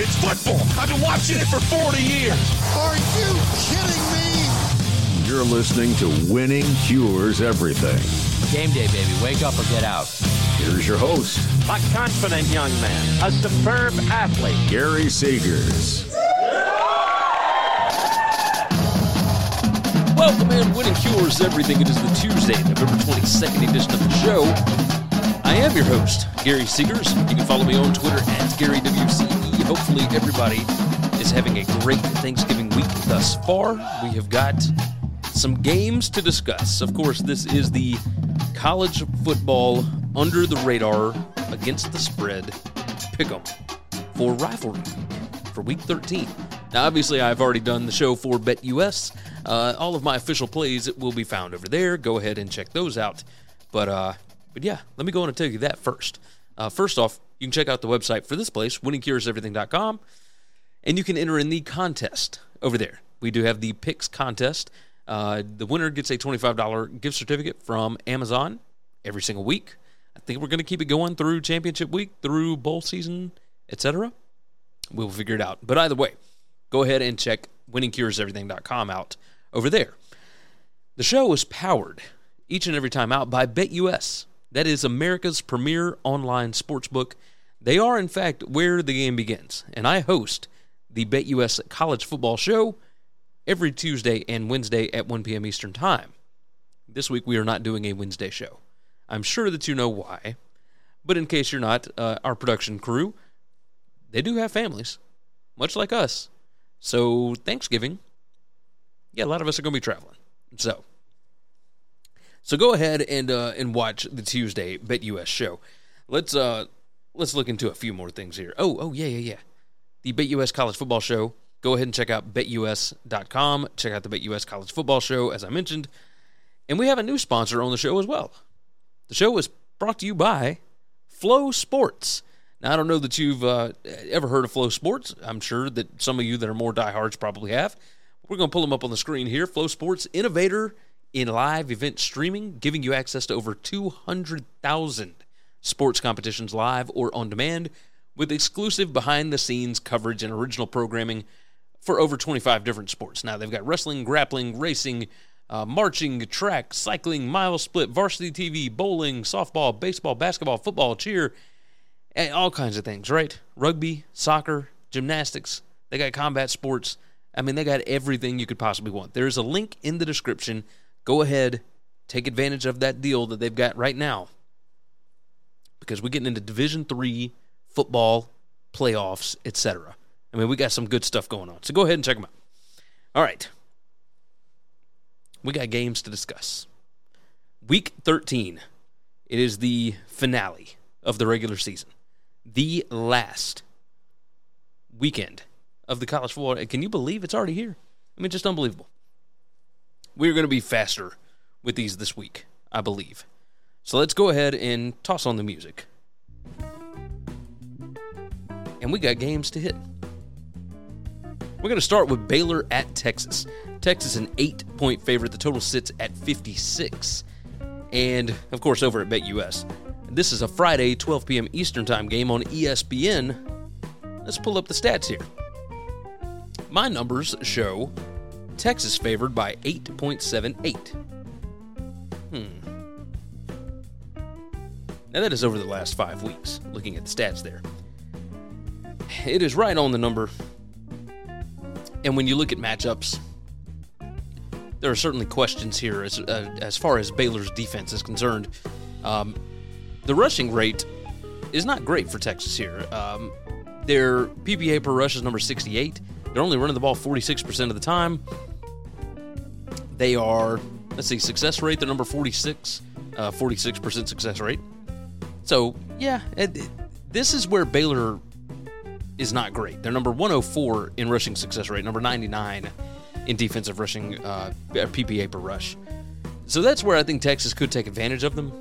It's football. I've been watching it for 40 years. Are you kidding me? You're listening to Winning Cures Everything. Game day, baby. Wake up or get out. Here's your host, A confident young man, a superb athlete. Gary Seegers. Welcome in, Winning Cures Everything. It is the Tuesday, November 22nd edition of the show. I am your host, Gary Seegers. You can follow me on Twitter at GaryWCE. Hopefully, everybody is having a great Thanksgiving week thus far. We have got some games to discuss. Of course, this is the college football under the radar against the spread pick'em for rivalry for week 13. Now, obviously, I've already done the show for BetUS. Uh, all of my official plays will be found over there. Go ahead and check those out. But uh, but yeah, let me go on and tell you that first. Uh, first off, you can check out the website for this place, winningcureseverything.com, and you can enter in the contest over there. We do have the picks contest. Uh, the winner gets a $25 gift certificate from Amazon every single week. I think we're going to keep it going through championship week, through bowl season, etc. We'll figure it out. But either way, go ahead and check winningcureseverything.com out over there. The show is powered each and every time out by BetUS. That is America's premier online sportsbook. They are, in fact, where the game begins. And I host the BetUS College Football Show every Tuesday and Wednesday at 1 p.m. Eastern Time. This week we are not doing a Wednesday show. I'm sure that you know why. But in case you're not, uh, our production crew, they do have families, much like us. So Thanksgiving, yeah, a lot of us are going to be traveling. So, so go ahead and uh, and watch the Tuesday BetUS show. Let's uh let's look into a few more things here. Oh oh yeah yeah yeah, the BetUS College Football Show. Go ahead and check out betus.com. Check out the BetUS College Football Show, as I mentioned, and we have a new sponsor on the show as well. The show is brought to you by FloSports. Now, I don't know that you've uh, ever heard of FloSports. I'm sure that some of you that are more diehards probably have. We're going to pull them up on the screen here. FloSports, innovator in live event streaming, giving you access to over 200,000 sports competitions live or on demand with exclusive behind the scenes coverage and original programming for over 25 different sports. Now, they've got wrestling, grappling, racing, uh, marching, track, cycling, MileSplit, varsity TV, bowling, softball, baseball, basketball, football, cheer, and all kinds of things, right? Rugby, soccer, gymnastics. They got combat sports. I mean, they got everything you could possibly want. There's a link in the description. Go ahead, take advantage of that deal that they've got right now because we're getting into Division Three football, playoffs, etc. I mean, we got some good stuff going on. So go ahead and check them out. All right. We got games to discuss. Week 13. It is the finale of the regular season. The last weekend of the college football. Can you believe it's already here? I mean, just unbelievable. We're going to be faster with these this week, I believe. So let's go ahead and toss on the music. And we got games to hit. We're going to start with Baylor at Texas. Texas an eight point favorite. The total sits at 56. And of course, over at BetUS. This is a Friday, 12 p.m. Eastern Time game on ESPN. Let's pull up the stats here. My numbers show Texas favored by 8.78. Hmm. Now, that is over the last five weeks, looking at the stats there. It is right on the number. And when you look at matchups, there are certainly questions here as, uh, as far as Baylor's defense is concerned. Um, the rushing rate is not great for Texas here. Um, their PPA per rush is number 68. They're only running the ball 46% of the time. They are, let's see, success rate, they're number 46, uh, 46% success rate. So, yeah, it, it, this is where Baylor is not great. They're number 104 in rushing success rate, number 99 in defensive rushing uh, PPA per rush. So that's where I think Texas could take advantage of them.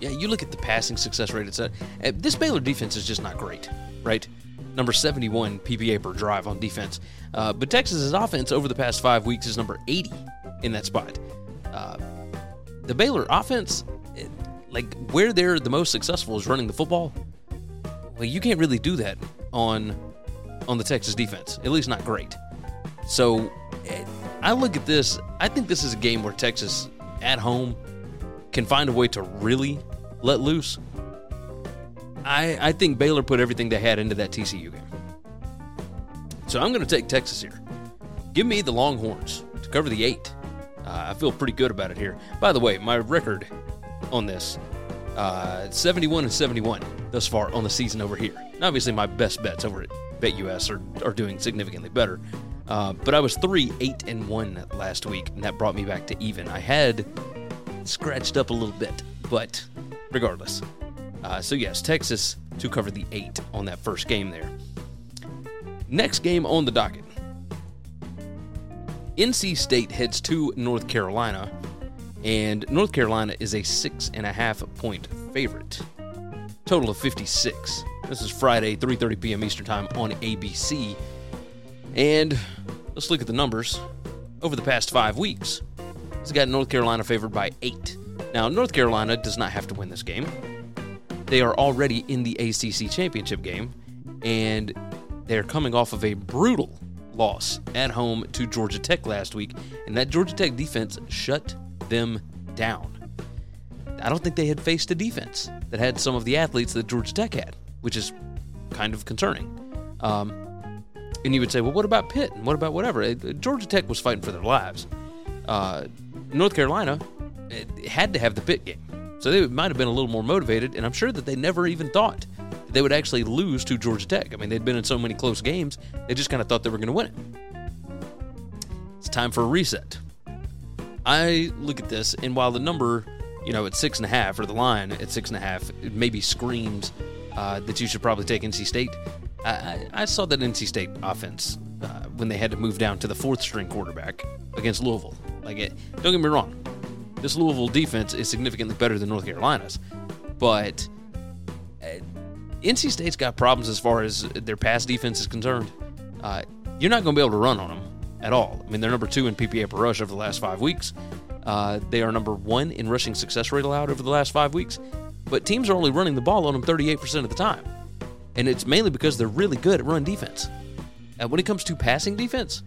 Yeah, you look at the passing success rate. It's a, uh, this Baylor defense is just not great, right? Number 71 PPA per drive on defense. Uh, but Texas's offense over the past five weeks is number 80 in that spot. Uh, the Baylor offense, like where they're the most successful is running the football. Well, you can't really do that on on the Texas defense. At least not great. So eh, I look at this. I think this is a game where Texas at home can find a way to really let loose. I, I think Baylor put everything they had into that TCU game. So I'm going to take Texas here. Give me the Longhorns to cover the eight. Uh, I feel pretty good about it here. By the way, my record on this uh, 71 and 71 thus far on the season over here. And obviously, my best bets over at BetUS are, are doing significantly better. Uh, but I was 3 8 and 1 last week, and that brought me back to even. I had scratched up a little bit, but regardless. Uh, so, yes, Texas to cover the 8 on that first game there. Next game on the docket NC State heads to North Carolina, and North Carolina is a six and a half point favorite. Total of 56. This is Friday, 3:30 p.m. Eastern Time on ABC. And let's look at the numbers. Over the past five weeks, it's got North Carolina favored by eight. Now, North Carolina does not have to win this game. They are already in the ACC championship game, and they're coming off of a brutal loss at home to Georgia Tech last week, and that Georgia Tech defense shut them down. I don't think they had faced a defense that had some of the athletes that Georgia Tech had, which is kind of concerning. Um, and you would say, well, what about Pitt? And what about whatever? Georgia Tech was fighting for their lives. Uh, North Carolina had to have the Pitt game. So they might have been a little more motivated, and I'm sure that they never even thought they would actually lose to Georgia Tech. I mean, they'd been in so many close games, they just kind of thought they were going to win it. It's time for a reset. I look at this, and while the number, you know, at six and a half, or the line at six and a half, it maybe screams uh, that you should probably take NC State. I, I saw that NC State offense uh, when they had to move down to the fourth string quarterback against Louisville. Like, it, don't get me wrong, this Louisville defense is significantly better than North Carolina's, but uh, NC State's got problems as far as their pass defense is concerned. Uh, you're not going to be able to run on them at all. I mean, they're number two in PPA per rush over the last five weeks. Uh, they are number one in rushing success rate allowed over the last five weeks. But teams are only running the ball on them 38% of the time. And it's mainly because they're really good at run defense. And when it comes to passing defense,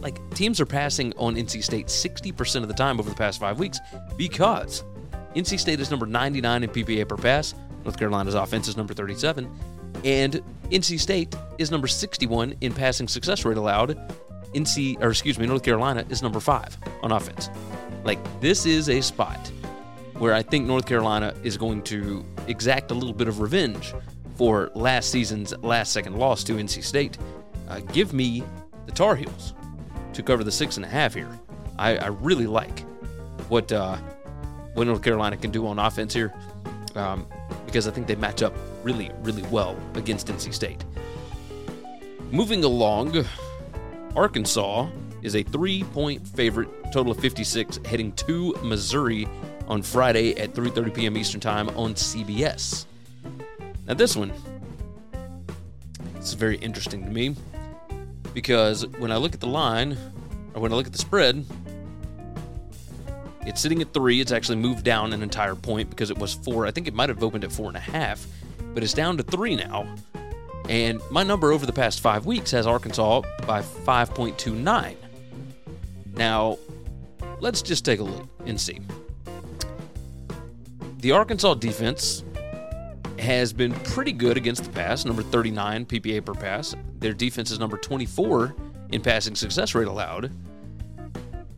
like teams are passing on NC State 60% of the time over the past five weeks because NC State is number 99 in PPA per pass. North Carolina's offense is number 37. And NC State is number 61 in passing success rate allowed. NC, or excuse me, North Carolina is number five on offense. Like, this is a spot where I think North Carolina is going to exact a little bit of revenge for last season's last second loss to NC State. Uh, give me the Tar Heels to cover the six and a half here. I, I really like what uh, what North Carolina can do on offense here um, because I think they match up really, really well against NC State. Moving along, Arkansas is a three point favorite, total of 56, heading to Missouri on Friday at 3:30 p.m. Eastern Time on CBS. Now this one is very interesting to me because when I look at the line or when I look at the spread, it's sitting at three. It's actually moved down an entire point because it was four. I think it might have opened at four and a half, but it's down to three now. And my number over the past five weeks has Arkansas by 5.29. Now, let's just take a look and see. The Arkansas defense has been pretty good against the pass, number 39 PPA per pass. Their defense is number 24 in passing success rate allowed.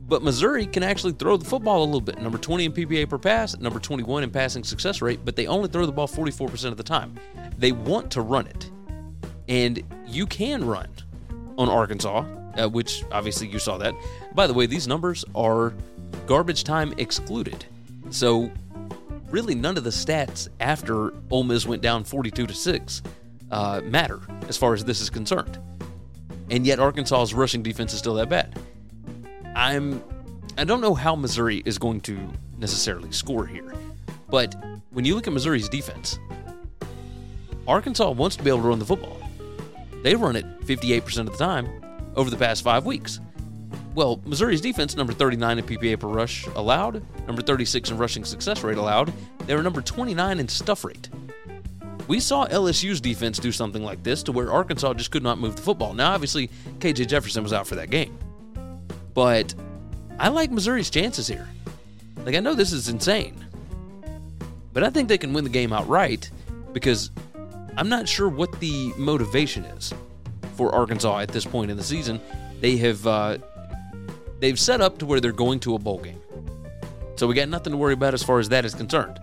But Missouri can actually throw the football a little bit. Number 20 in PPA per pass, number 21 in passing success rate, but they only throw the ball 44% of the time. They want to run it. And you can run on Arkansas, uh, which obviously you saw that. By the way, these numbers are garbage time excluded. So really none of the stats after Ole Miss went down 42 to 6 uh, matter as far as this is concerned. And yet Arkansas's rushing defense is still that bad. I'm I don't know how Missouri is going to necessarily score here. But when you look at Missouri's defense, Arkansas wants to be able to run the football. They run it 58% of the time over the past 5 weeks. Well, Missouri's defense, number 39 in PPA per rush allowed, number 36 in rushing success rate allowed. They were number 29 in stuff rate. We saw LSU's defense do something like this to where Arkansas just could not move the football. Now, obviously, KJ Jefferson was out for that game. But I like Missouri's chances here. Like, I know this is insane, but I think they can win the game outright because I'm not sure what the motivation is for Arkansas at this point in the season. They have uh, they've set up to where they're going to a bowl game, so we got nothing to worry about as far as that is concerned.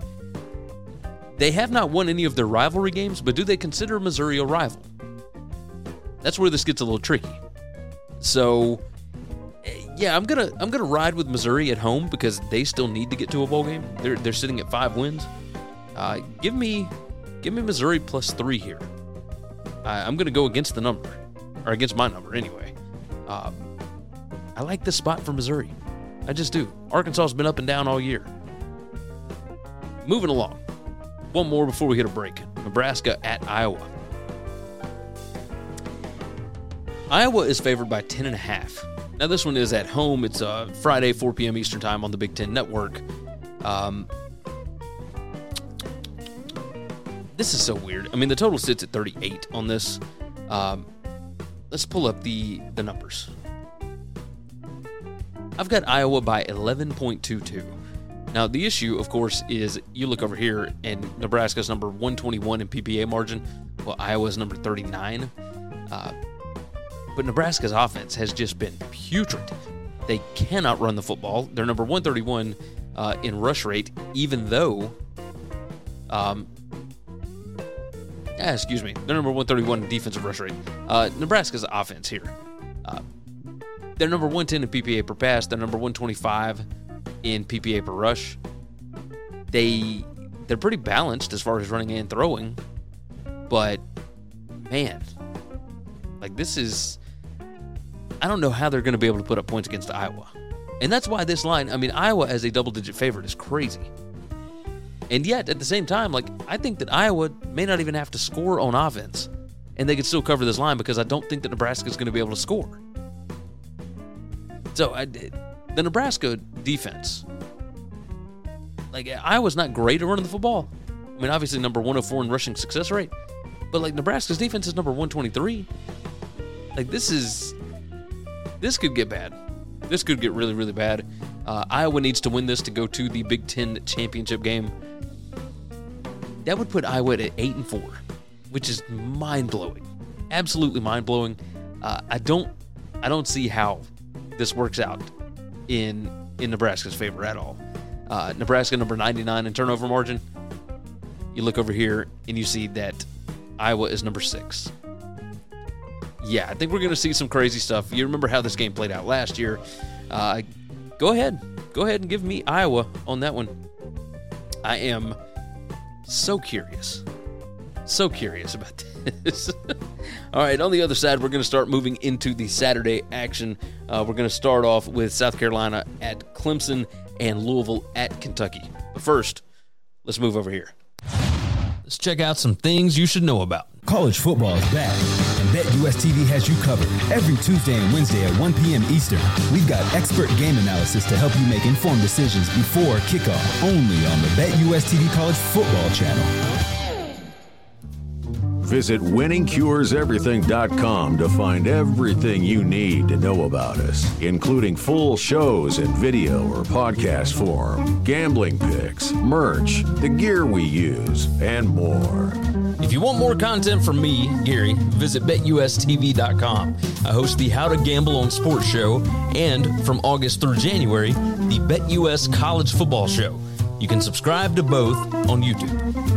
They have not won any of their rivalry games, but do they consider Missouri a rival? That's where this gets a little tricky. So yeah, I'm gonna I'm gonna ride with Missouri at home because they still need to get to a bowl game. They're they're sitting at five wins. Uh, give me give me Missouri plus three here. I'm gonna go against the number or against my number anyway. Uh, I like this spot for Missouri. I just do. Arkansas's been up and down all year. Moving along. One more before we hit a break. Nebraska at Iowa. Iowa is favored by 10.5. Now, this one is at home. It's uh, Friday, 4 p.m. Eastern Time on the Big Ten Network. Um, this is so weird. I mean, the total sits at 38 on this. Um, let's pull up the, the numbers. I've got Iowa by 11.22. Now, the issue, of course, is you look over here and Nebraska's number 121 in PPA margin, well, Iowa's number 39. Uh, but Nebraska's offense has just been putrid. They cannot run the football. They're number 131 uh, in rush rate, even though, um, excuse me, they're number 131 in defensive rush rate. Uh, Nebraska's offense here. They're number 110 in PPA per pass. They're number 125 in PPA per rush. They they're pretty balanced as far as running and throwing, but man, like this is I don't know how they're going to be able to put up points against Iowa. And that's why this line, I mean, Iowa as a double digit favorite is crazy. And yet, at the same time, like, I think that Iowa may not even have to score on offense. And they could still cover this line because I don't think that Nebraska is going to be able to score. So, I, the Nebraska defense, like, Iowa's not great at running the football. I mean, obviously, number 104 in rushing success rate. But, like, Nebraska's defense is number 123. Like, this is this could get bad. This could get really, really bad. Uh, Iowa needs to win this to go to the Big Ten championship game. That would put Iowa at eight and four, which is mind blowing, absolutely mind blowing. Uh, I don't, I don't see how this works out in in Nebraska's favor at all. Uh, Nebraska number 99 in turnover margin. You look over here and you see that Iowa is number six. Yeah, I think we're going to see some crazy stuff. You remember how this game played out last year. Uh, go ahead. Go ahead and give me Iowa on that one. I am so curious. So curious about this. All right, on the other side, we're going to start moving into the Saturday action. Uh, we're going to start off with South Carolina at Clemson and Louisville at Kentucky. But first, let's move over here. Let's check out some things you should know about. College football is back, and BetUS TV has you covered. Every Tuesday and Wednesday at 1 p.m. Eastern, we've got expert game analysis to help you make informed decisions before kickoff, only on the BetUS TV College Football Channel. Visit winningcureseverything.com to find everything you need to know about us, including full shows in video or podcast form, gambling picks, merch, the gear we use, and more. If you want more content from me, Gary, visit betustv.com. I host the How to Gamble on Sports show and from August through January, the BetUS College Football Show. You can subscribe to both on YouTube.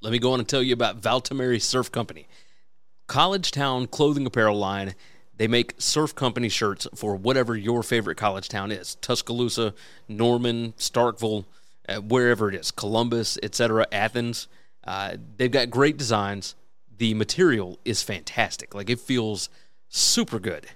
Let me go on and tell you about Valtameri Surf Company. College Town clothing apparel line. They make surf company shirts for whatever your favorite college town is Tuscaloosa, Norman, Starkville, uh, wherever it is, Columbus, etc., Athens. Uh, they've got great designs. The material is fantastic. Like it feels super good.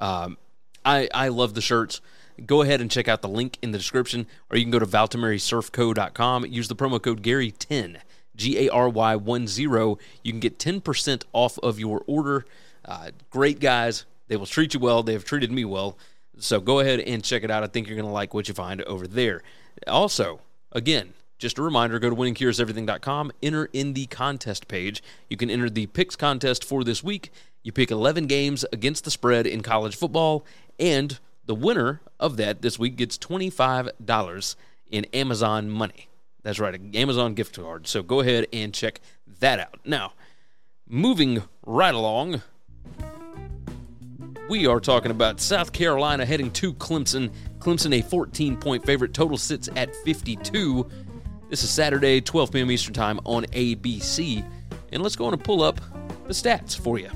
Um, I, I love the shirts. Go ahead and check out the link in the description, or you can go to valtamerisurfco.com. Use the promo code Gary10 G A R Y 1 0. You can get 10% off of your order. Uh, great guys. They will treat you well. They have treated me well. So go ahead and check it out. I think you're going to like what you find over there. Also, again, just a reminder go to winningcureseverything.com, enter in the contest page. You can enter the picks contest for this week. You pick 11 games against the spread in college football, and the winner of that this week gets $25 in Amazon money. That's right, an Amazon gift card. So go ahead and check that out. Now, moving right along, we are talking about South Carolina heading to Clemson. Clemson, a 14 point favorite. Total sits at 52. This is Saturday, 12 p.m. Eastern Time on ABC. And let's go on and pull up the stats for you.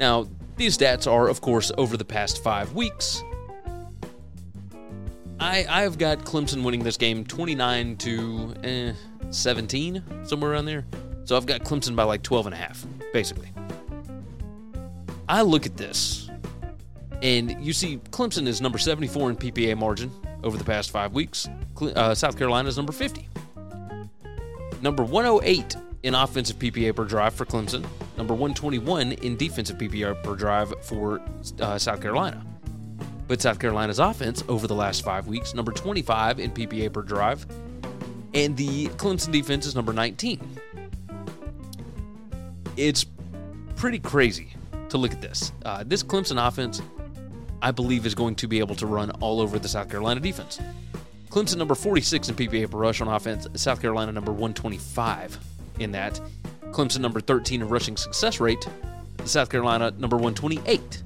Now, these stats are, of course, over the past five weeks. I I've got Clemson winning this game 29 to eh, 17, somewhere around there. So I've got Clemson by like 12 and a half, basically. I look at this, and you see Clemson is number 74 in PPA margin over the past five weeks. Uh, South Carolina is number 50. Number 108 in offensive PPA per drive for Clemson. Number 121 in defensive PPA per drive for uh, South Carolina. But South Carolina's offense over the last five weeks, number 25 in PPA per drive, and the Clemson defense is number 19. It's pretty crazy to look at this. Uh, this Clemson offense, I believe, is going to be able to run all over the South Carolina defense. Clemson number 46 in PPA per rush on offense, South Carolina number 125 in that. Clemson number 13 in rushing success rate, South Carolina number 128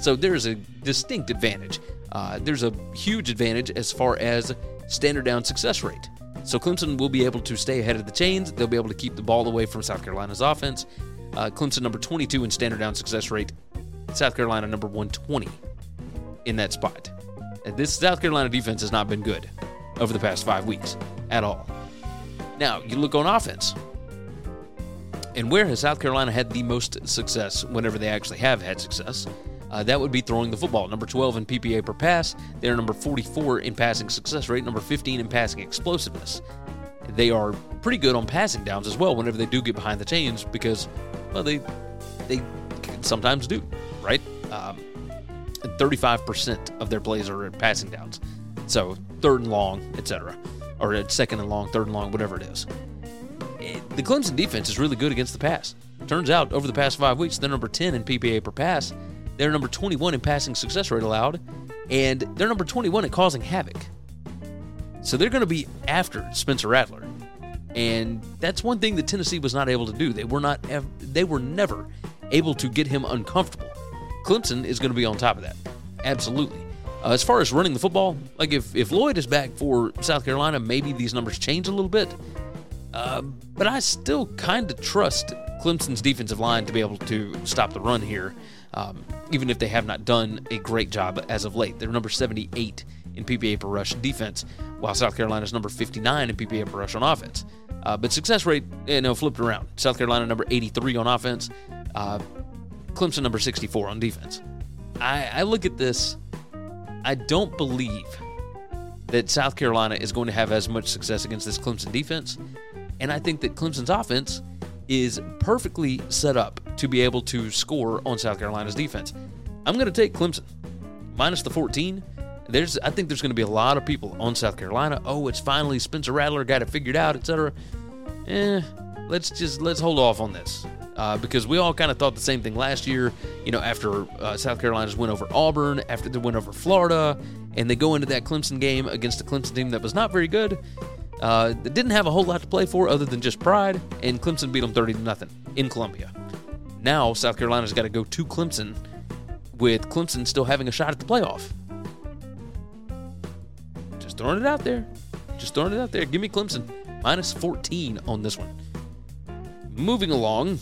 so there's a distinct advantage. Uh, there's a huge advantage as far as standard down success rate. So Clemson will be able to stay ahead of the chains. They'll be able to keep the ball away from South Carolina's offense. Uh, Clemson number 22 in standard down success rate. South Carolina number 120 in that spot. And this South Carolina defense has not been good over the past five weeks at all. Now you look on offense. And where has South Carolina had the most success whenever they actually have had success? Uh, that would be throwing the football. Number 12 in PPA per pass. They're number 44 in passing success rate, number 15 in passing explosiveness. They are pretty good on passing downs as well whenever they do get behind the chains because, well, they they sometimes do, right? Um, 35% of their plays are passing downs. So third and long, etc. or second and long, third and long, whatever it is. It, the Clemson defense is really good against the pass. Turns out, over the past five weeks, they're number 10 in PPA per pass. They're number 21 in passing success rate allowed, and they're number 21 at causing havoc. So they're going to be after Spencer Rattler. And that's one thing that Tennessee was not able to do. They were not they were never able to get him uncomfortable. Clemson is going to be on top of that. Absolutely. Uh, as far as running the football, like if, if Lloyd is back for South Carolina, maybe these numbers change a little bit. Uh, but I still kind of trust Clemson's defensive line to be able to stop the run here, um, even if they have not done a great job as of late. They're number 78 in PPA per rush defense, while South Carolina's number 59 in PPA per rush on offense. Uh, but success rate, you know, flipped around. South Carolina number 83 on offense, uh, Clemson number 64 on defense. I, I look at this, I don't believe that South Carolina is going to have as much success against this Clemson defense. And I think that Clemson's offense is perfectly set up to be able to score on South Carolina's defense. I'm going to take Clemson minus the 14. There's, I think there's going to be a lot of people on South Carolina. Oh, it's finally Spencer Rattler got it figured out, etc. Eh, let's just let's hold off on this uh, because we all kind of thought the same thing last year. You know, after uh, South Carolina's win over Auburn, after they win over Florida, and they go into that Clemson game against a Clemson team that was not very good. Uh, didn't have a whole lot to play for other than just pride, and Clemson beat them 30 to nothing in Columbia. Now South Carolina's got to go to Clemson, with Clemson still having a shot at the playoff. Just throwing it out there. Just throwing it out there. Give me Clemson minus 14 on this one. Moving along,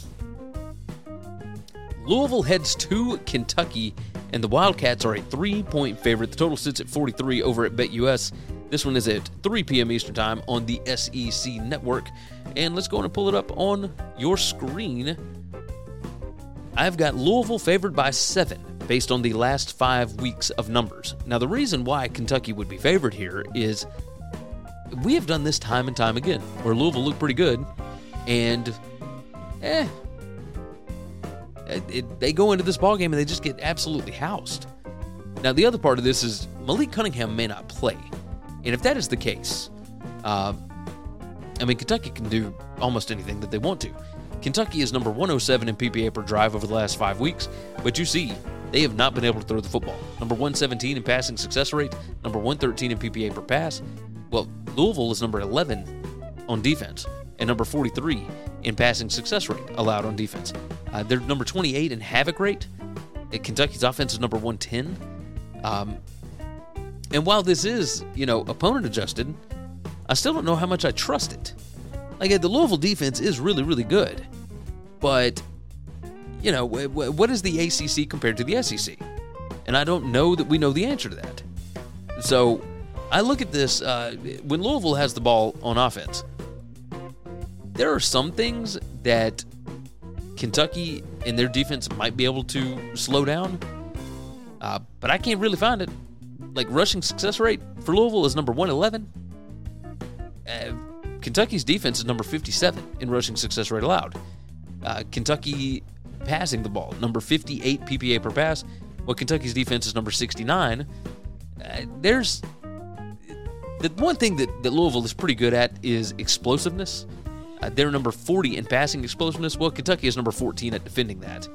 Louisville heads to Kentucky, and the Wildcats are a three point favorite. The total sits at 43 over at BetUS. This one is at 3 p.m. Eastern Time on the SEC network. And let's go and pull it up on your screen. I've got Louisville favored by seven based on the last five weeks of numbers. Now, the reason why Kentucky would be favored here is we have done this time and time again where Louisville looked pretty good and, eh, it, it, they go into this ball game and they just get absolutely housed. Now, the other part of this is Malik Cunningham may not play. And if that is the case, uh, I mean, Kentucky can do almost anything that they want to. Kentucky is number 107 in PPA per drive over the last five weeks, but you see, they have not been able to throw the football. Number 117 in passing success rate, number 113 in PPA per pass. Well, Louisville is number 11 on defense and number 43 in passing success rate allowed on defense. Uh, they're number 28 in havoc rate. Kentucky's offense is number 110. Um, and while this is, you know, opponent adjusted, I still don't know how much I trust it. Like, the Louisville defense is really, really good. But, you know, what is the ACC compared to the SEC? And I don't know that we know the answer to that. So I look at this uh, when Louisville has the ball on offense, there are some things that Kentucky and their defense might be able to slow down, uh, but I can't really find it. Like rushing success rate for Louisville is number 111. Uh, Kentucky's defense is number 57 in rushing success rate allowed. Uh, Kentucky passing the ball, number 58 PPA per pass. Well, Kentucky's defense is number 69. Uh, there's the one thing that, that Louisville is pretty good at is explosiveness. Uh, they're number 40 in passing explosiveness. Well, Kentucky is number 14 at defending that.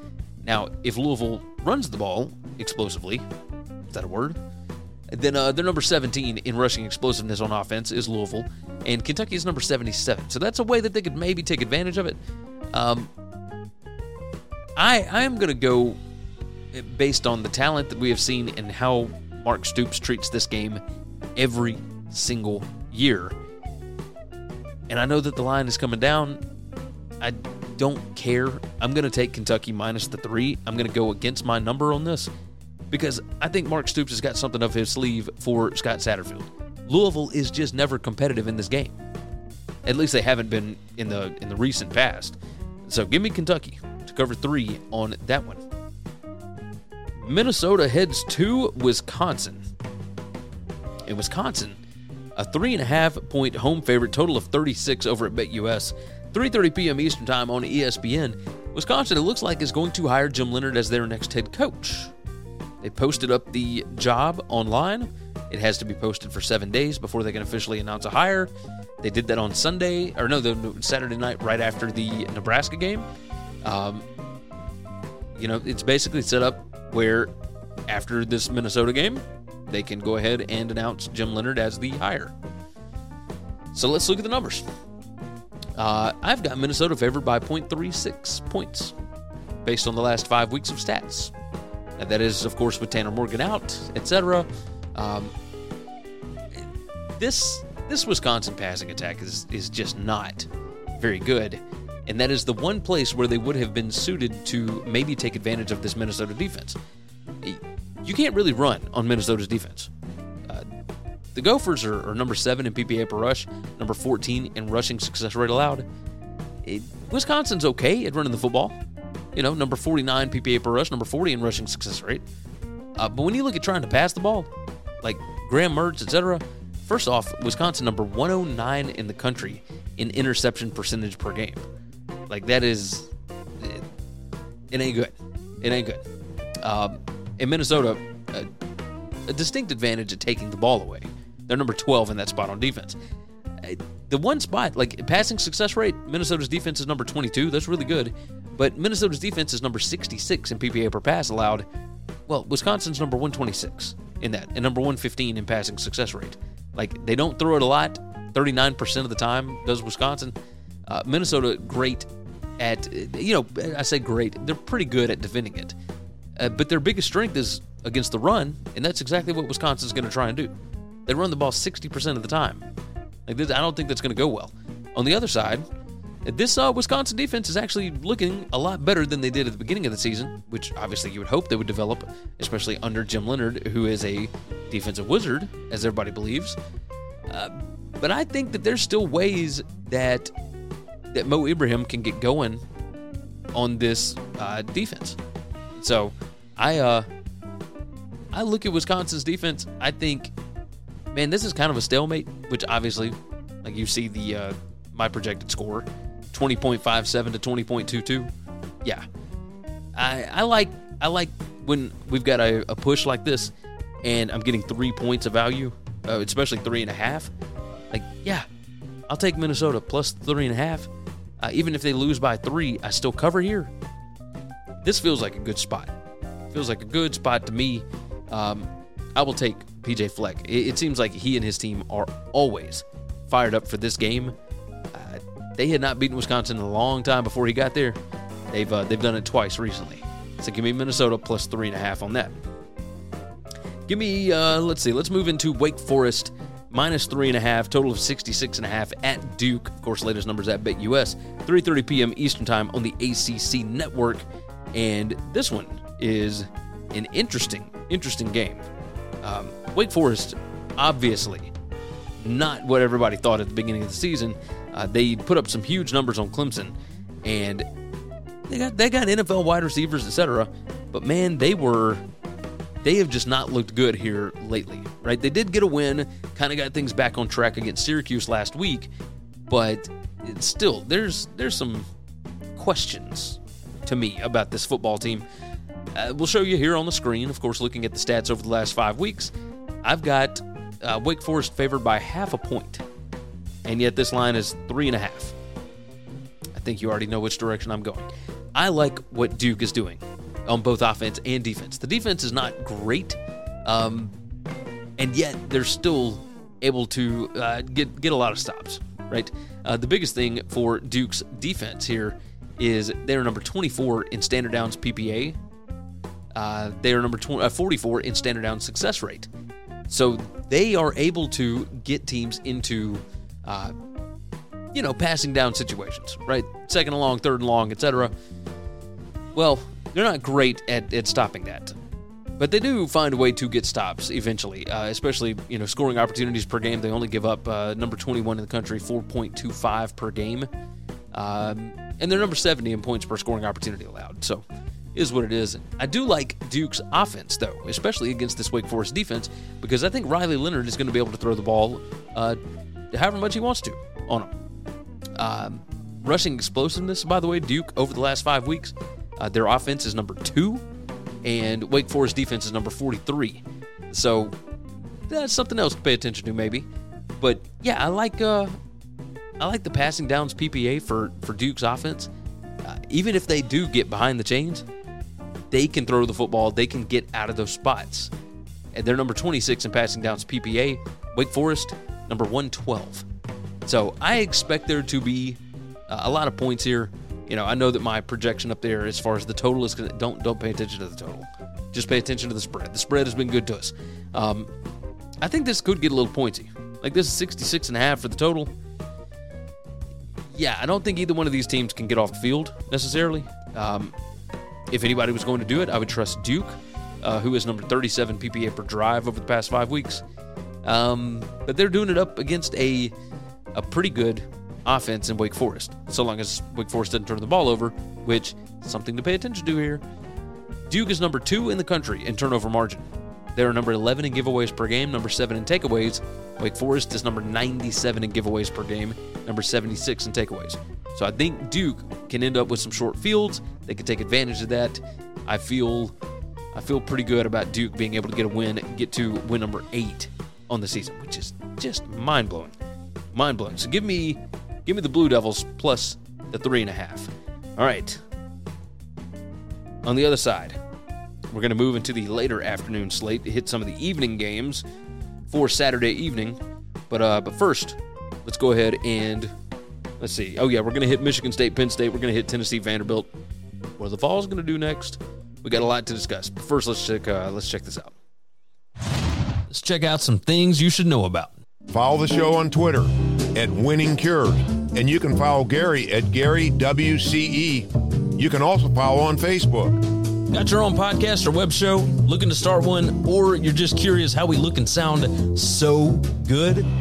Now, if Louisville runs the ball explosively, is that a word? Then uh, they're number 17 in rushing explosiveness on offense is Louisville, and Kentucky is number 77. So that's a way that they could maybe take advantage of it. Um, I I am going to go based on the talent that we have seen and how Mark Stoops treats this game every single year. And I know that the line is coming down. I don't care. I'm going to take Kentucky minus the three. I'm going to go against my number on this because I think Mark Stoops has got something up his sleeve for Scott Satterfield. Louisville is just never competitive in this game. At least they haven't been in the in the recent past. So give me Kentucky to cover three on that one. Minnesota heads to Wisconsin. In Wisconsin, a three and a half point home favorite, total of 36 over at BetUS. 3:30 p.m. Eastern Time on ESPN. Wisconsin, it looks like, is going to hire Jim Leonhard as their next head coach. They posted up the job online. it has to be posted for seven days before they can officially announce a hire. They did that on Sunday, or no, the Saturday night right after the Nebraska game. Um, you know, it's basically set up where after this Minnesota game, they can go ahead and announce Jim Leonhard as the hire. So let's look at the numbers. Uh, I've got Minnesota favored by 0.36 points based on the last five weeks of stats. And that is, of course, with Tanner Morgan out, etc. Um, this this Wisconsin passing attack is is just not very good, and that is the one place where they would have been suited to maybe take advantage of this Minnesota defense. You can't really run on Minnesota's defense. Uh, the Gophers are, are, number seven in PPA per rush, number 14 in rushing success rate allowed. It, Wisconsin's okay at running the football. You know, number 49 PPA per rush, number 40 in rushing success rate. Uh, but when you look at trying to pass the ball, like Graham Mertz, etc., first off, Wisconsin number 109 in the country in interception percentage per game. Like that is, it, it ain't good. It ain't good. Um, in Minnesota, a, a, distinct advantage at taking the ball away. They're number 12 in that spot on defense. Uh, the one spot, like passing success rate, Minnesota's defense is number 22. That's really good. But Minnesota's defense is number 66 in PPA per pass allowed. Well, Wisconsin's number 126 in that, and number 115 in passing success rate. Like, they don't throw it a lot. 39% of the time does Wisconsin. Uh, Minnesota, great at, you know, I say great. They're pretty good at defending it. Uh, but their biggest strength is against the run, and that's exactly what Wisconsin's going to try and do. They run the ball 60% of the time. Like this, I don't think that's going to go well. On the other side, this uh, Wisconsin defense is actually looking a lot better than they did at the beginning of the season, which obviously you would hope they would develop, especially under Jim Leonhard, who is a defensive wizard, as everybody believes. Uh, but I think that there's still ways that that Mo Ibrahim can get going on this uh, defense. So I uh I look at Wisconsin's defense. I think, man, this is kind of a stalemate. Which obviously, like you see the uh, my projected score, twenty point five seven to twenty point two two. Yeah, I I like I like when we've got a, a push like this, and I'm getting three points of value, uh, especially three and a half. Like, yeah, I'll take Minnesota plus three and a half. Uh, even if they lose by three, I still cover here. This feels like a good spot. Feels like a good spot to me. Um, I will take PJ Fleck. It, it, seems like he and his team are always fired up for this game. They had not beaten Wisconsin in a long time before he got there. They've uh, they've done it twice recently. So give me Minnesota plus three and a half on that. Give me uh, let's see. Let's move into Wake Forest minus three and a half, total of 66 and a half at Duke. Of course, latest numbers at BetUS, 3:30 p.m. Eastern Time on the ACC Network. And this one is an interesting, interesting game. Um, Wake Forest, obviously, not what everybody thought at the beginning of the season. Uh, they put up some huge numbers on Clemson, and they got they got NFL wide receivers, etc. But man, they were they have just not looked good here lately, right? They did get a win, kind of got things back on track against Syracuse last week, but it's still there's there's some questions to me about this football team. Uh, we'll show you here on the screen, of course, looking at the stats over the last five weeks. I've got uh, Wake Forest favored by half a point, and yet this line is three and a half. I think you already know which direction I'm going. I like what Duke is doing on both offense and defense. The defense is not great, um, and yet they're still able to uh, get get a lot of stops. Right. Uh, the biggest thing for Duke's defense here is they're number 24 in standard downs PPA. Uh, they are number 20, uh, 44 in standard down success rate. So they are able to get teams into, uh, you know, passing down situations, right? Second and long, third and long, etc. Well, they're not great at, at stopping that. But they do find a way to get stops eventually, uh, especially you know scoring opportunities per game. They only give up uh, number 21 in the country, 4.25 per game. Um, and they're number 70 in points per scoring opportunity allowed. So, is what it is. I do like Duke's offense, though, especially against this Wake Forest defense, because I think Riley Leonard is going to be able to throw the ball uh, however much he wants to on them. Um, rushing explosiveness, by the way, Duke over the last five weeks, uh, their offense is number two, and Wake Forest defense is number 43. So that's something else to pay attention to, maybe. But yeah, I like uh, I like the passing downs PPA for for Duke's offense. Uh, even if they do get behind the chains, they can throw the football. They can get out of those spots. And they're number 26 in passing downs PPA. Wake Forest number 112. So I expect there to be uh, a lot of points here. You know, I know that my projection up there as far as the total is don't don't pay attention to the total. Just pay attention to the spread. The spread has been good to us. Um, I think this could get a little pointy. Like this is 66 and a half for the total. Yeah, I don't think either one of these teams can get off the field necessarily. Um, if anybody was going to do it, I would trust Duke, uh, who is number 37 PPA per drive over the past five weeks. Um, but they're doing it up against a a pretty good offense in Wake Forest, so long as Wake Forest doesn't turn the ball over, which is something to pay attention to here. Duke is number two in the country in turnover margin. They're number 11 in giveaways per game, number 7 in takeaways. Wake Forest is number 97 in giveaways per game, number 76 in takeaways. So I think Duke can end up with some short fields. They can take advantage of that. I feel I feel pretty good about Duke being able to get a win, get to win number 8 on the season, which is just mind-blowing. Mind-blowing. So give me give me the Blue Devils plus the three and a half. All right. On the other side, we're going to move into the later afternoon slate to hit some of the evening games for Saturday evening. But uh, but first, let's go ahead and let's see. Oh yeah, we're going to hit Michigan State, Penn State. We're going to hit Tennessee, Vanderbilt. What are the Vols going to do next? We got a lot to discuss. But first, let's check uh, let's check this out. Let's check out some things you should know about. Follow the show on Twitter at Winning Cures, and you can follow Gary at Gary WCE. You can also follow on Facebook. Got your own podcast or web show? Looking to start one? Or you're just curious how we look and sound so good?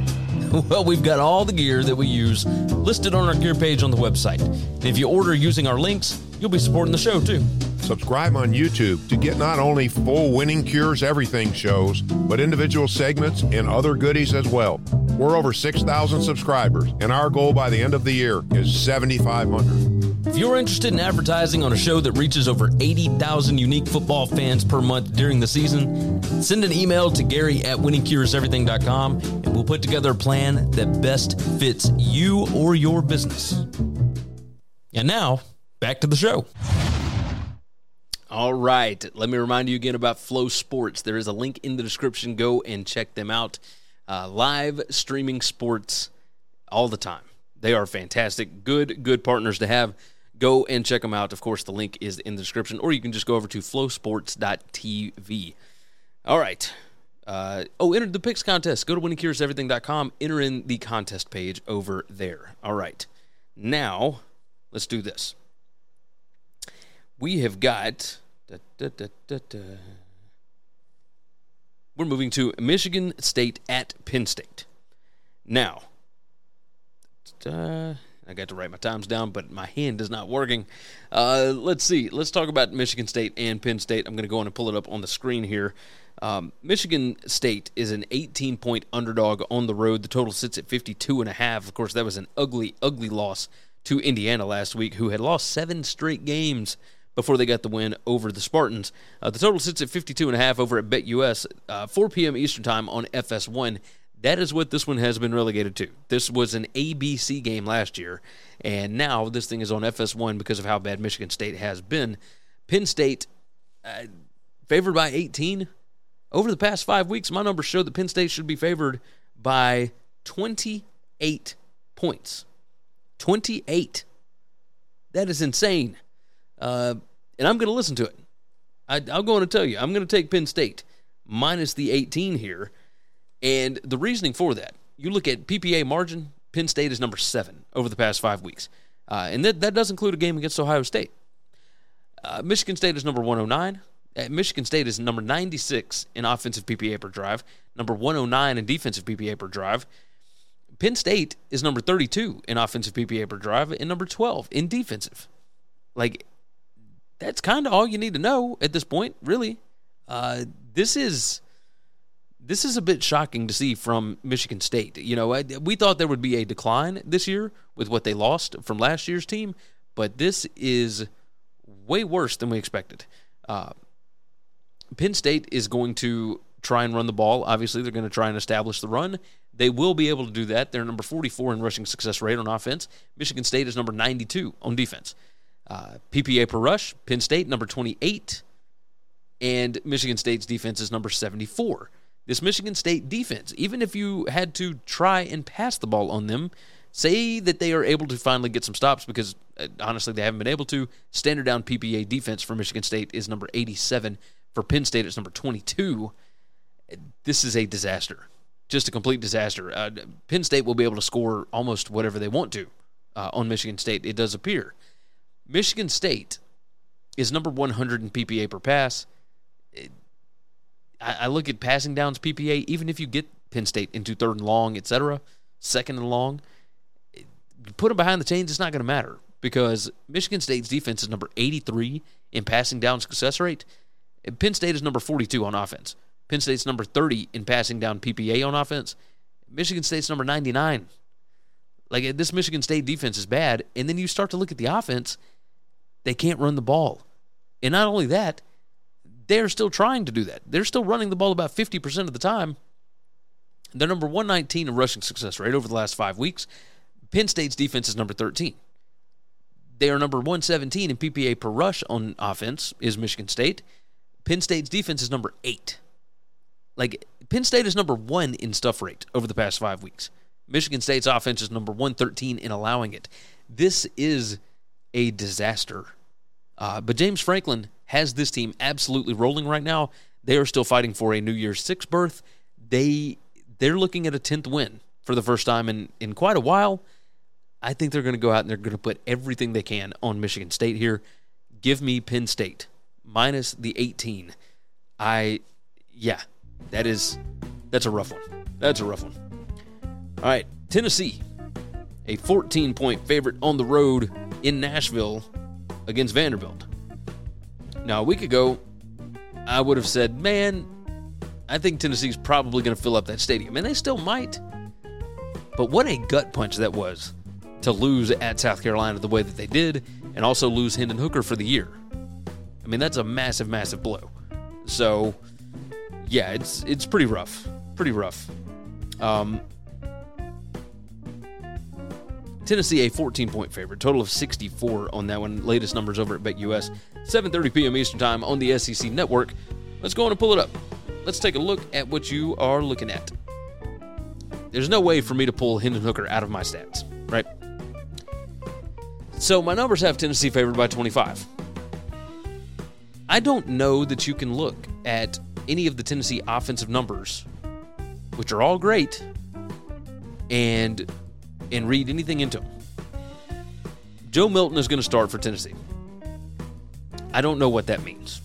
Well, we've got all the gear that we use listed on our gear page on the website. And if you order using our links, you'll be supporting the show too. Subscribe on YouTube to get not only full Winning Cures Everything shows, but individual segments and other goodies as well. We're over 6,000 subscribers, and our goal by the end of the year is 7,500. If you're interested in advertising on a show that reaches over 80,000 unique football fans per month during the season, send an email to Gary at winningcureseverything.com and we'll put together a plan that best fits you or your business. And now, back to the show. All right. Let me remind you again about FloSports. There is a link in the description. Go and check them out. Uh, live streaming sports all the time. They are fantastic. Good, good partners to have. Go and check them out. Of course, the link is in the description, or you can just go over to flosports.tv. All right. Uh, oh, enter the picks contest. Go to winningcureseverything.com. Enter in the contest page over there. All right. Now, let's do this. We have got. Da, da, da, We're moving to Michigan State at Penn State. Now, I got to write my times down, but my hand is not working. Uh, let's see. Let's talk about Michigan State and Penn State. I'm going to go on and pull it up on the screen here. Um, Michigan State is an 18 point underdog on the road. The total sits at 52 and a half. Of course, that was an ugly, ugly loss to Indiana last week, who had lost seven straight games before they got the win over the Spartans. Uh, the total sits at 52 and a half over at BetUS, uh, 4 p.m. Eastern Time on FS1. That is what this one has been relegated to. This was an ABC game last year, and now this thing is on FS1 because of how bad Michigan State has been. Penn State, uh, favored by 18. Over the past five weeks, my numbers show that Penn State should be favored by 28 points. 28. That is insane. Uh, and I'm going to listen to it. I, I'm going to tell you, I'm going to take Penn State minus the 18 here. And the reasoning for that, you look at PPA margin, Penn State is number seven over the past five weeks. Uh, and that, that does include a game against Ohio State. Uh, Michigan State is number 109. Uh, Michigan State is number 96 in offensive PPA per drive, number 109 in defensive PPA per drive. Penn State is number 32 in offensive PPA per drive and number 12 in defensive. Like, that's kind of all you need to know at this point, really. Uh, this is this is a bit shocking to see from Michigan State. You know, we thought there would be a decline this year with what they lost from last year's team, but this is way worse than we expected. Uh, Penn State is going to try and run the ball. Obviously, they're going to try and establish the run. They will be able to do that. They're number 44 in rushing success rate on offense. Michigan State is number 92 on defense. Uh, PPA per rush, Penn State number 28, and Michigan State's defense is number 74. This Michigan State defense, even if you had to try and pass the ball on them, say that they are able to finally get some stops because uh, honestly they haven't been able to. Standard down PPA defense for Michigan State is number 87. For Penn State, it's number 22. This is a disaster just a complete disaster. Uh, Penn State will be able to score almost whatever they want to uh, on Michigan State, it does appear. Michigan State is number 100 in PPA per pass. It, I, I, look at passing downs PPA, even if you get Penn State into third and long, etc., second and long, it, put them behind the chains, it's not going to matter because Michigan State's defense is number 83 in passing down success rate. Penn State is number 42 on offense. Penn State's number 30 in passing down PPA on offense. Michigan State's number 99. Like this Michigan State defense is bad. And then you start to look at the offense, they can't run the ball. And not only that, they're still trying to do that. They're still running the ball about 50% of the time. They're number 119 in rushing success rate over the last five weeks. Penn State's defense is number 13. They are number 117 in PPA per rush on offense, is Michigan State. Penn State's defense is number eight. Like Penn State is number one in stuff rate over the past five weeks. Michigan State's offense is number 113 in allowing it. This is a disaster. Uh, but James Franklin has this team absolutely rolling right now. They are still fighting for a New Year's Six berth. They they're looking at a tenth win for the first time in in quite a while. I think they're going to go out and they're going to put everything they can on Michigan State here. Give me Penn State minus the 18. I yeah, that is that's a rough one. That's a rough one. All right, Tennessee, a 14 point favorite on the road in Nashville against Vanderbilt. Now, a week ago, I would have said, man, I think Tennessee's probably going to fill up that stadium, and they still might. But what a gut punch that was to lose at South Carolina the way that they did, and also lose Hendon Hooker for the year. I mean, that's a massive, massive blow. So, yeah, it's it's pretty rough, pretty rough. Um, Tennessee a 14 point favorite, total of 64 on that one. Latest numbers over at BetUS, 7:30 p.m. Eastern Time on the SEC Network. Let's go on and pull it up. Let's take a look at what you are looking at. There's no way for me to pull Hendon Hooker out of my stats, right? So my numbers have Tennessee favored by 25. I don't know that you can look at any of the Tennessee offensive numbers, which are all great, and and read anything into them. Joe Milton is going to start for Tennessee. I don't know what that means.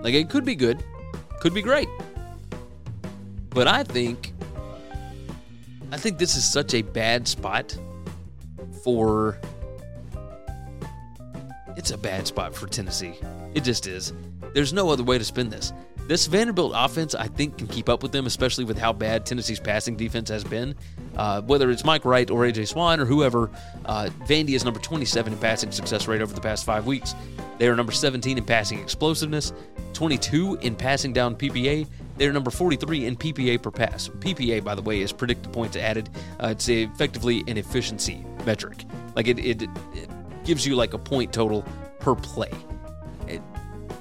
Like it could be good, could be great. But I think I think this is such a bad spot for it's a bad spot for Tennessee. It just is. There's no other way to spin this. This Vanderbilt offense, I think, can keep up with them, especially with how bad Tennessee's passing defense has been. Uh, whether it's Mike Wright or AJ Swann or whoever, uh, Vandy is number 27 in passing success rate over the past five weeks. They are number 17 in passing explosiveness, 22 in passing down PPA. They're number 43 in PPA per pass. PPA, by the way, is predicted points added. Uh, it's effectively an efficiency metric. Like it, it, it gives you like a point total per play.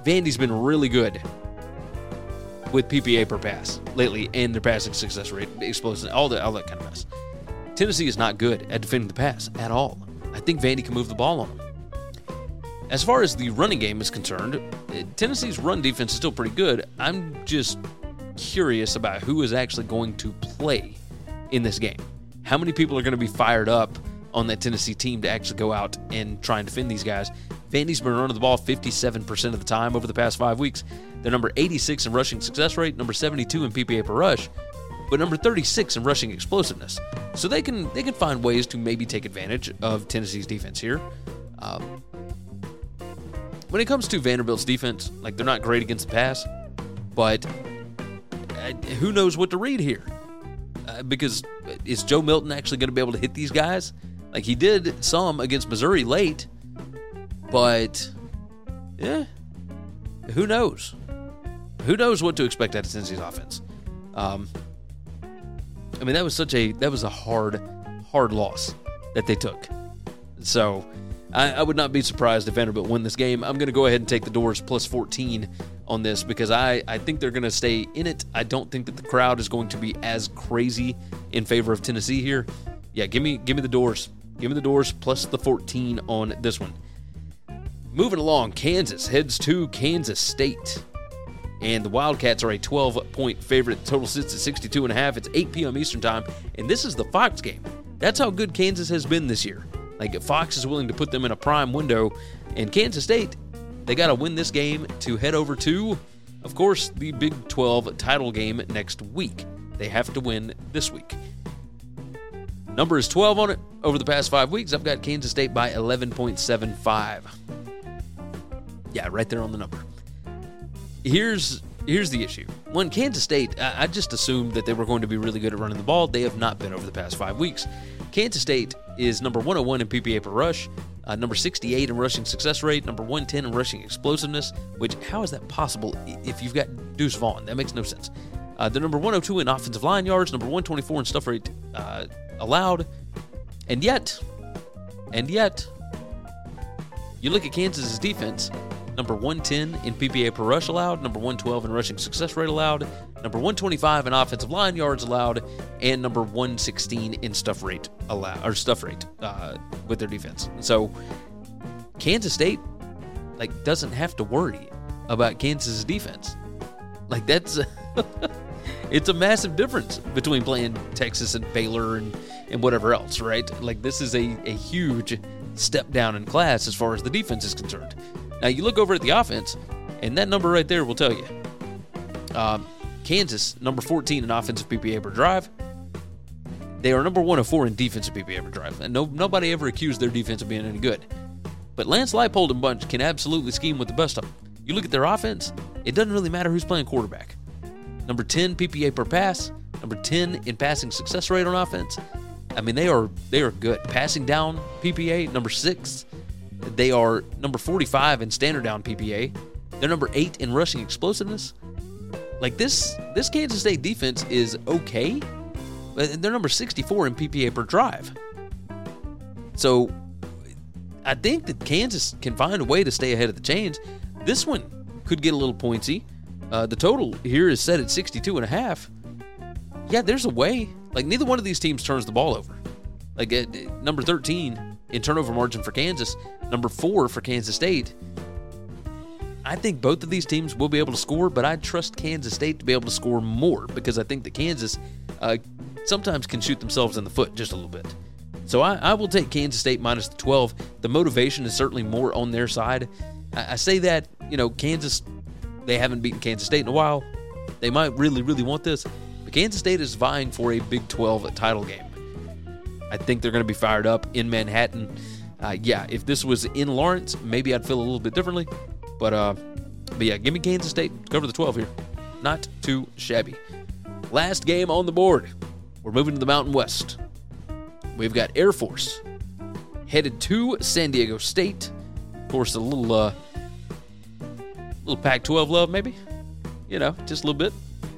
Vandy's been really good with PPA per pass lately and their passing success rate, explosive, all all that kind of mess. Tennessee is not good at defending the pass at all. I think Vandy can move the ball on them. As far as the running game is concerned, eh, Tennessee's run defense is still pretty good. I'm just curious about who is actually going to play in this game. How many people are going to be fired up on that Tennessee team to actually go out and try and defend these guys? Vandy's been running the ball 57% of the time over the past five weeks. They're number 86 in rushing success rate, number 72 in PPA per rush, but number 36 in rushing explosiveness. So they can they can find ways to maybe take advantage of Tennessee's defense here. Um, when it comes to Vanderbilt's defense, like they're not great against the pass, but uh, who knows what to read here? Uh, because is Joe Milton actually going to be able to hit these guys? Like he did some against Missouri late, but yeah, who knows? who knows what to expect out of Tennessee's offense. Um, I mean, that was such a that was a hard, hard loss that they took. So I, I would not be surprised if Vanderbilt win this game. I'm going to go ahead and take the Dores plus 14 on this because I, I think they're going to stay in it. I don't think that the crowd is going to be as crazy in favor of Tennessee here. Yeah, give me give me the Dores. Give me the Dores plus the 14 on this one. Moving along, Kansas heads to Kansas State. And the Wildcats are a 12 point favorite. Total sits at 62 and a half. It's 8 p.m. Eastern time, and this is the Fox game. That's how good Kansas has been this year. Like Fox is willing to put them in a prime window, and Kansas State, they got to win this game to head over to, of course, the Big 12 title game next week. They have to win this week. Number is 12 on it. Over the past five weeks, I've got Kansas State by 11.75. Yeah, right there on the number. Here's here's the issue. When Kansas State, I, I just assumed that they were going to be really good at running the ball. They have not been over the past five weeks. Kansas State is number 101 in PPA per rush, uh, number 68 in rushing success rate, number 110 in rushing explosiveness. Which how is that possible if you've got Deuce Vaughn? That makes no sense. Uh, they're number 102 in offensive line yards, number 124 in stuff rate uh, allowed, and yet, and yet, you look at Kansas's defense number 110 in PPA per rush allowed, number 112 in rushing success rate allowed, number 125 in offensive line yards allowed, and number 116 in stuff rate allowed or stuff rate uh, with their defense. So Kansas State like doesn't have to worry about Kansas's defense. Like that's it's a massive difference between playing Texas and Baylor and, and whatever else, right? Like this is a, a huge step down in class as far as the defense is concerned. Now you look over at the offense, and that number right there will tell you. Um, Kansas, number 14 in offensive PPA per drive. They are number one of four in defensive PPA per drive. And no, nobody ever accused their defense of being any good. But Lance Leipold and Bunch can absolutely scheme with the best of them. You look at their offense, it doesn't really matter who's playing quarterback. Number 10 PPA per pass, number 10 in passing success rate on offense. I mean, they are they are good. Passing down PPA, number six. They are number 45 in standard down PPA. They're number eight in rushing explosiveness. Like this, this Kansas State defense is okay, but they're number 64 in PPA per drive. So I think that Kansas can find a way to stay ahead of the chains. This one could get a little pointsy. Uh, the total here is set at 62 and a half. Yeah, there's a way. Like neither one of these teams turns the ball over. Like at number 13 in turnover margin for Kansas, number 4 for Kansas State. I think both of these teams will be able to score, but I trust Kansas State to be able to score more because I think that Kansas uh, sometimes can shoot themselves in the foot just a little bit. So I, I, will take Kansas State minus the 12. The motivation is certainly more on their side. I, I say that, you know, Kansas, they haven't beaten Kansas State in a while. They might really, really want this. But Kansas State is vying for a Big 12 title game. I think they're going to be fired up in Manhattan. Uh, yeah, if this was in Lawrence, maybe I'd feel a little bit differently. But uh, but yeah, give me Kansas State. Cover the 12 here. Not too shabby. Last game on the board. We're moving to the Mountain West. We've got Air Force headed to San Diego State. Of course, a little uh, little Pac-12 love, maybe. You know, just a little bit.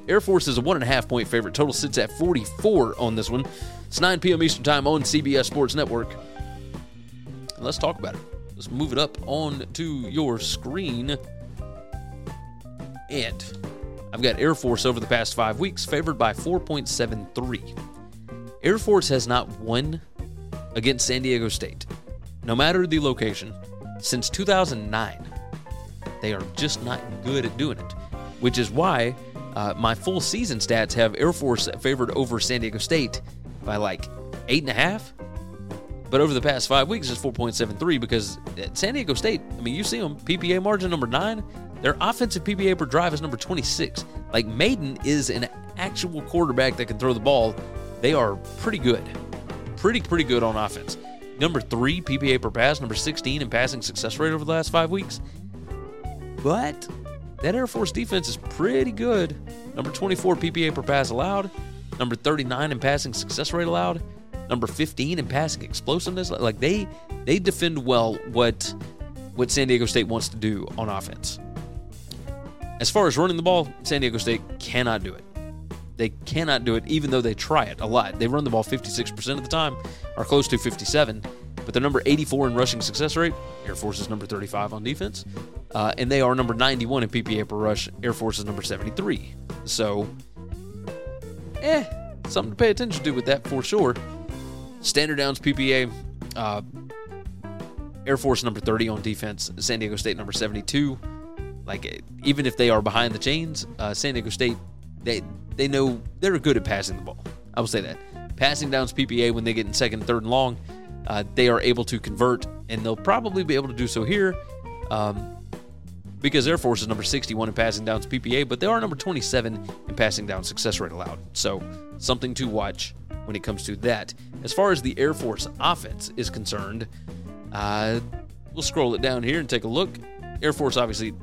Air Force is a one and a half point favorite. Total sits at 44 on this one. It's 9 p.m. Eastern Time on CBS Sports Network. Let's talk about it. Let's move it up on to your screen. And I've got Air Force over the past five weeks, favored by 4.73. Air Force has not won against San Diego State, no matter the location, since 2009. They are just not good at doing it, which is why uh, my full season stats have Air Force favored over San Diego State by like eight and a half. But over the past five weeks, it's 4.73 because at San Diego State, I mean, you see them, PPA margin number nine. Their offensive PPA per drive is number 26. Like, Mayden is an actual quarterback that can throw the ball. They are pretty good. Pretty, pretty good on offense. Number three, PPA per pass, number 16 in passing success rate over the last five weeks. But that Air Force defense is pretty good. Number 24 PPA per pass allowed, number 39 in passing success rate allowed, number 15 in passing explosiveness. Like they they defend well what what San Diego State wants to do on offense. As far as running the ball, San Diego State cannot do it. They cannot do it, even though they try it a lot. They run the ball 56% of the time, or close to 57, but they're number 84 in rushing success rate. Air Force is number 35 on defense, uh, and they are number 91 in PPA per rush. Air Force is number 73. So, eh, something to pay attention to with that for sure. Standard downs PPA, uh, Air Force number 30 on defense, San Diego State number 72. Like even if they are behind the chains, uh, San Diego State they they know they're good at passing the ball. I will say that passing downs PPA when they get in second, third, and long, uh, they are able to convert, and they'll probably be able to do so here. Um, because Air Force is number 61 in passing downs PPA, but they are number 27 in passing down success rate allowed. So, something to watch when it comes to that. As far as the Air Force offense is concerned, uh, we'll scroll it down here and take a look. Air Force, obviously,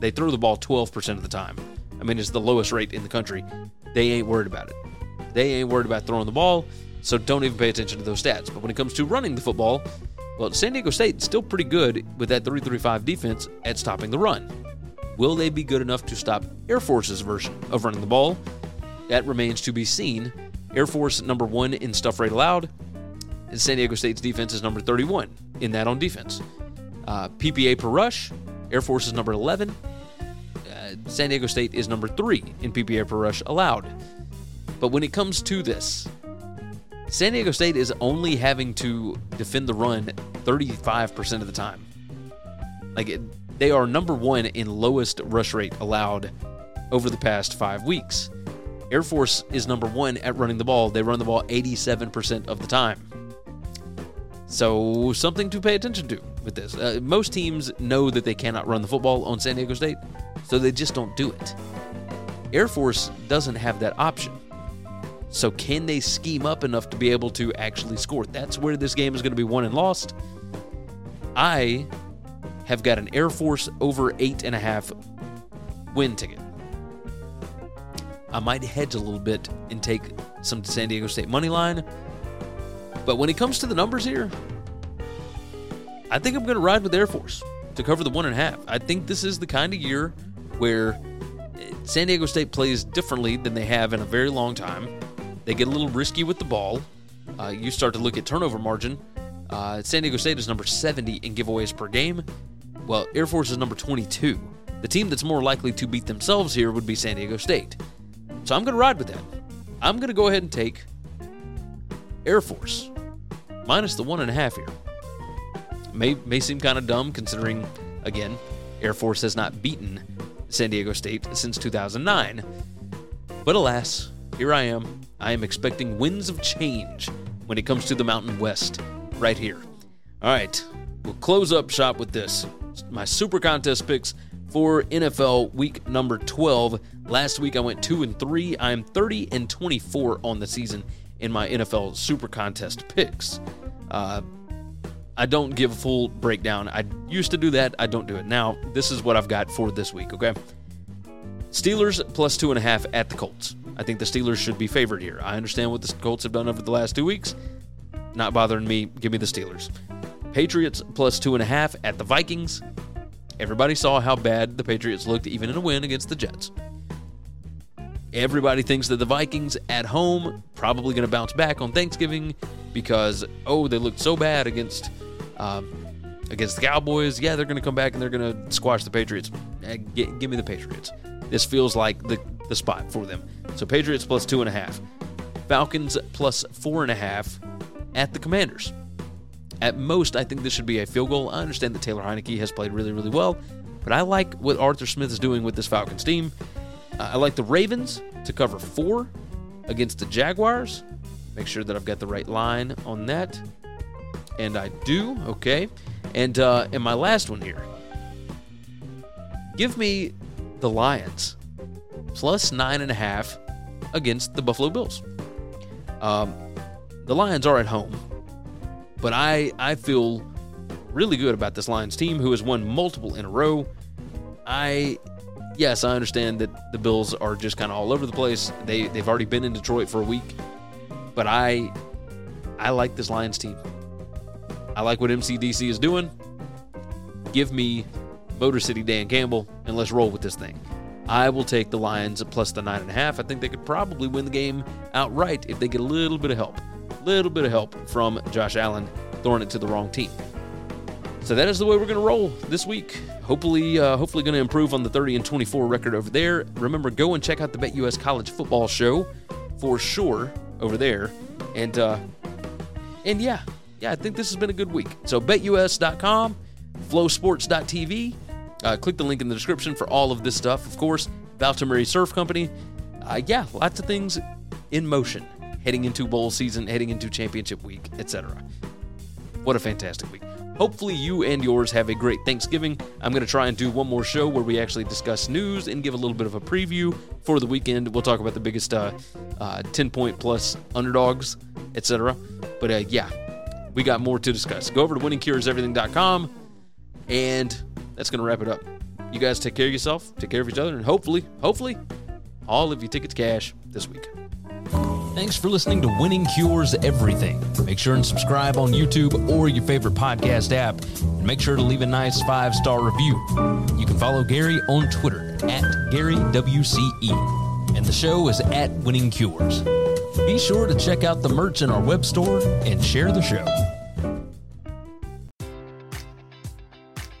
they throw the ball 12% of the time. I mean, it's the lowest rate in the country. They ain't worried about it. They ain't worried about throwing the ball, so don't even pay attention to those stats. But when it comes to running the football, well, San Diego State is still pretty good with that 335 defense at stopping the run. Will they be good enough to stop Air Force's version of running the ball? That remains to be seen. Air Force number one in stuff rate allowed, and San Diego State's defense is number 31 in that on defense. Uh, PPA per rush, Air Force is number 11. Uh, San Diego State is number three in PPA per rush allowed. But when it comes to this, San Diego State is only having to defend the run 35% of the time. Like it, they are number one in lowest rush rate allowed over the past five weeks. Air Force is number one at running the ball. They run the ball 87% of the time. So, something to pay attention to with this. Uh, most teams know that they cannot run the football on San Diego State, so they just don't do it. Air Force doesn't have that option. So, can they scheme up enough to be able to actually score? That's where this game is going to be won and lost. I have got an Air Force over eight and a half win ticket. I might hedge a little bit and take some San Diego State money line. But when it comes to the numbers here, I think I'm going to ride with Air Force to cover the one and a half. I think this is the kind of year where San Diego State plays differently than they have in a very long time. They get a little risky with the ball. Uh, you start to look at turnover margin. Uh, San Diego State is number 70 in giveaways per game. Well, Air Force is number 22. The team that's more likely to beat themselves here would be San Diego State. So I'm going to ride with that. I'm going to go ahead and take Air Force minus the one and a half here. May may seem kind of dumb considering, again, Air Force has not beaten San Diego State since 2009. But alas, here I am. I am expecting winds of change when it comes to the Mountain West right here. All right, we'll close up shop with this. My super contest picks for NFL week number 12. Last week I went 2 and 3. I'm 30 and 24 on the season in my NFL super contest picks. Uh, I don't give a full breakdown. I used to do that. I don't do it now. This is what I've got for this week, okay? Steelers plus two and a half at the Colts. I think the Steelers should be favored here. I understand what the Colts have done over the last two weeks. Not bothering me. Give me the Steelers. Patriots plus two and a half at the Vikings. Everybody saw how bad the Patriots looked even in a win against the Jets. Everybody thinks that the Vikings at home probably going to bounce back on Thanksgiving because oh they looked so bad against um, against the Cowboys. Yeah, they're going to come back and they're going to squash the Patriots. Eh, give, give me the Patriots. This feels like the the spot for them. So Patriots plus two and a half, Falcons plus four and a half at the Commanders. At most, I think this should be a field goal. I understand that Taylor Heinicke has played really, really well, but I like what Arthur Smith is doing with this Falcons team. Uh, I like the Ravens to cover four against the Jaguars. Make sure that I've got the right line on that. And I do. Okay. And uh, and my last one here. Give me the Lions plus nine and a half against the Buffalo Bills. Um, the Lions are at home, but I I feel really good about this Lions team who has won multiple in a row. I yes, I understand that the Bills are just kind of all over the place. They they've already been in Detroit for a week, but I I like this Lions team. I like what MCDC is doing. Give me Motor City Dan Campbell and let's roll with this thing. I will take the Lions plus the nine and a half. I think they could probably win the game outright if they get a little bit of help. Little bit of help from Josh Allen throwing it to the wrong team. So that is the way we're going to roll this week. Hopefully, uh, hopefully going to improve on the 30 and 24 record over there. Remember, go and check out the BetUS College Football Show for sure over there. And uh, and yeah, yeah, I think this has been a good week. So betus.com, flosports.tv. Uh, click the link in the description for all of this stuff. Of course, Baltimore Surf Company. Uh, yeah, lots of things in motion heading into bowl season, heading into championship week, etc. What a fantastic week. Hopefully, you and yours have a great Thanksgiving. I'm going to try and do one more show where we actually discuss news and give a little bit of a preview for the weekend. We'll talk about the biggest uh, uh, 10 point plus underdogs, etc. But uh, yeah, we got more to discuss. Go over to winningcureseverything.com, and that's going to wrap it up. You guys take care of yourself, take care of each other, and hopefully, hopefully, all of your tickets cash this week. Thanks for listening to Winning Cures Everything. Make sure and subscribe on YouTube or your favorite podcast app. And make sure to leave a nice five star review. You can follow Gary on Twitter at GaryWCE. And the show is at Winning Cures. Be sure to check out the merch in our web store and share the show.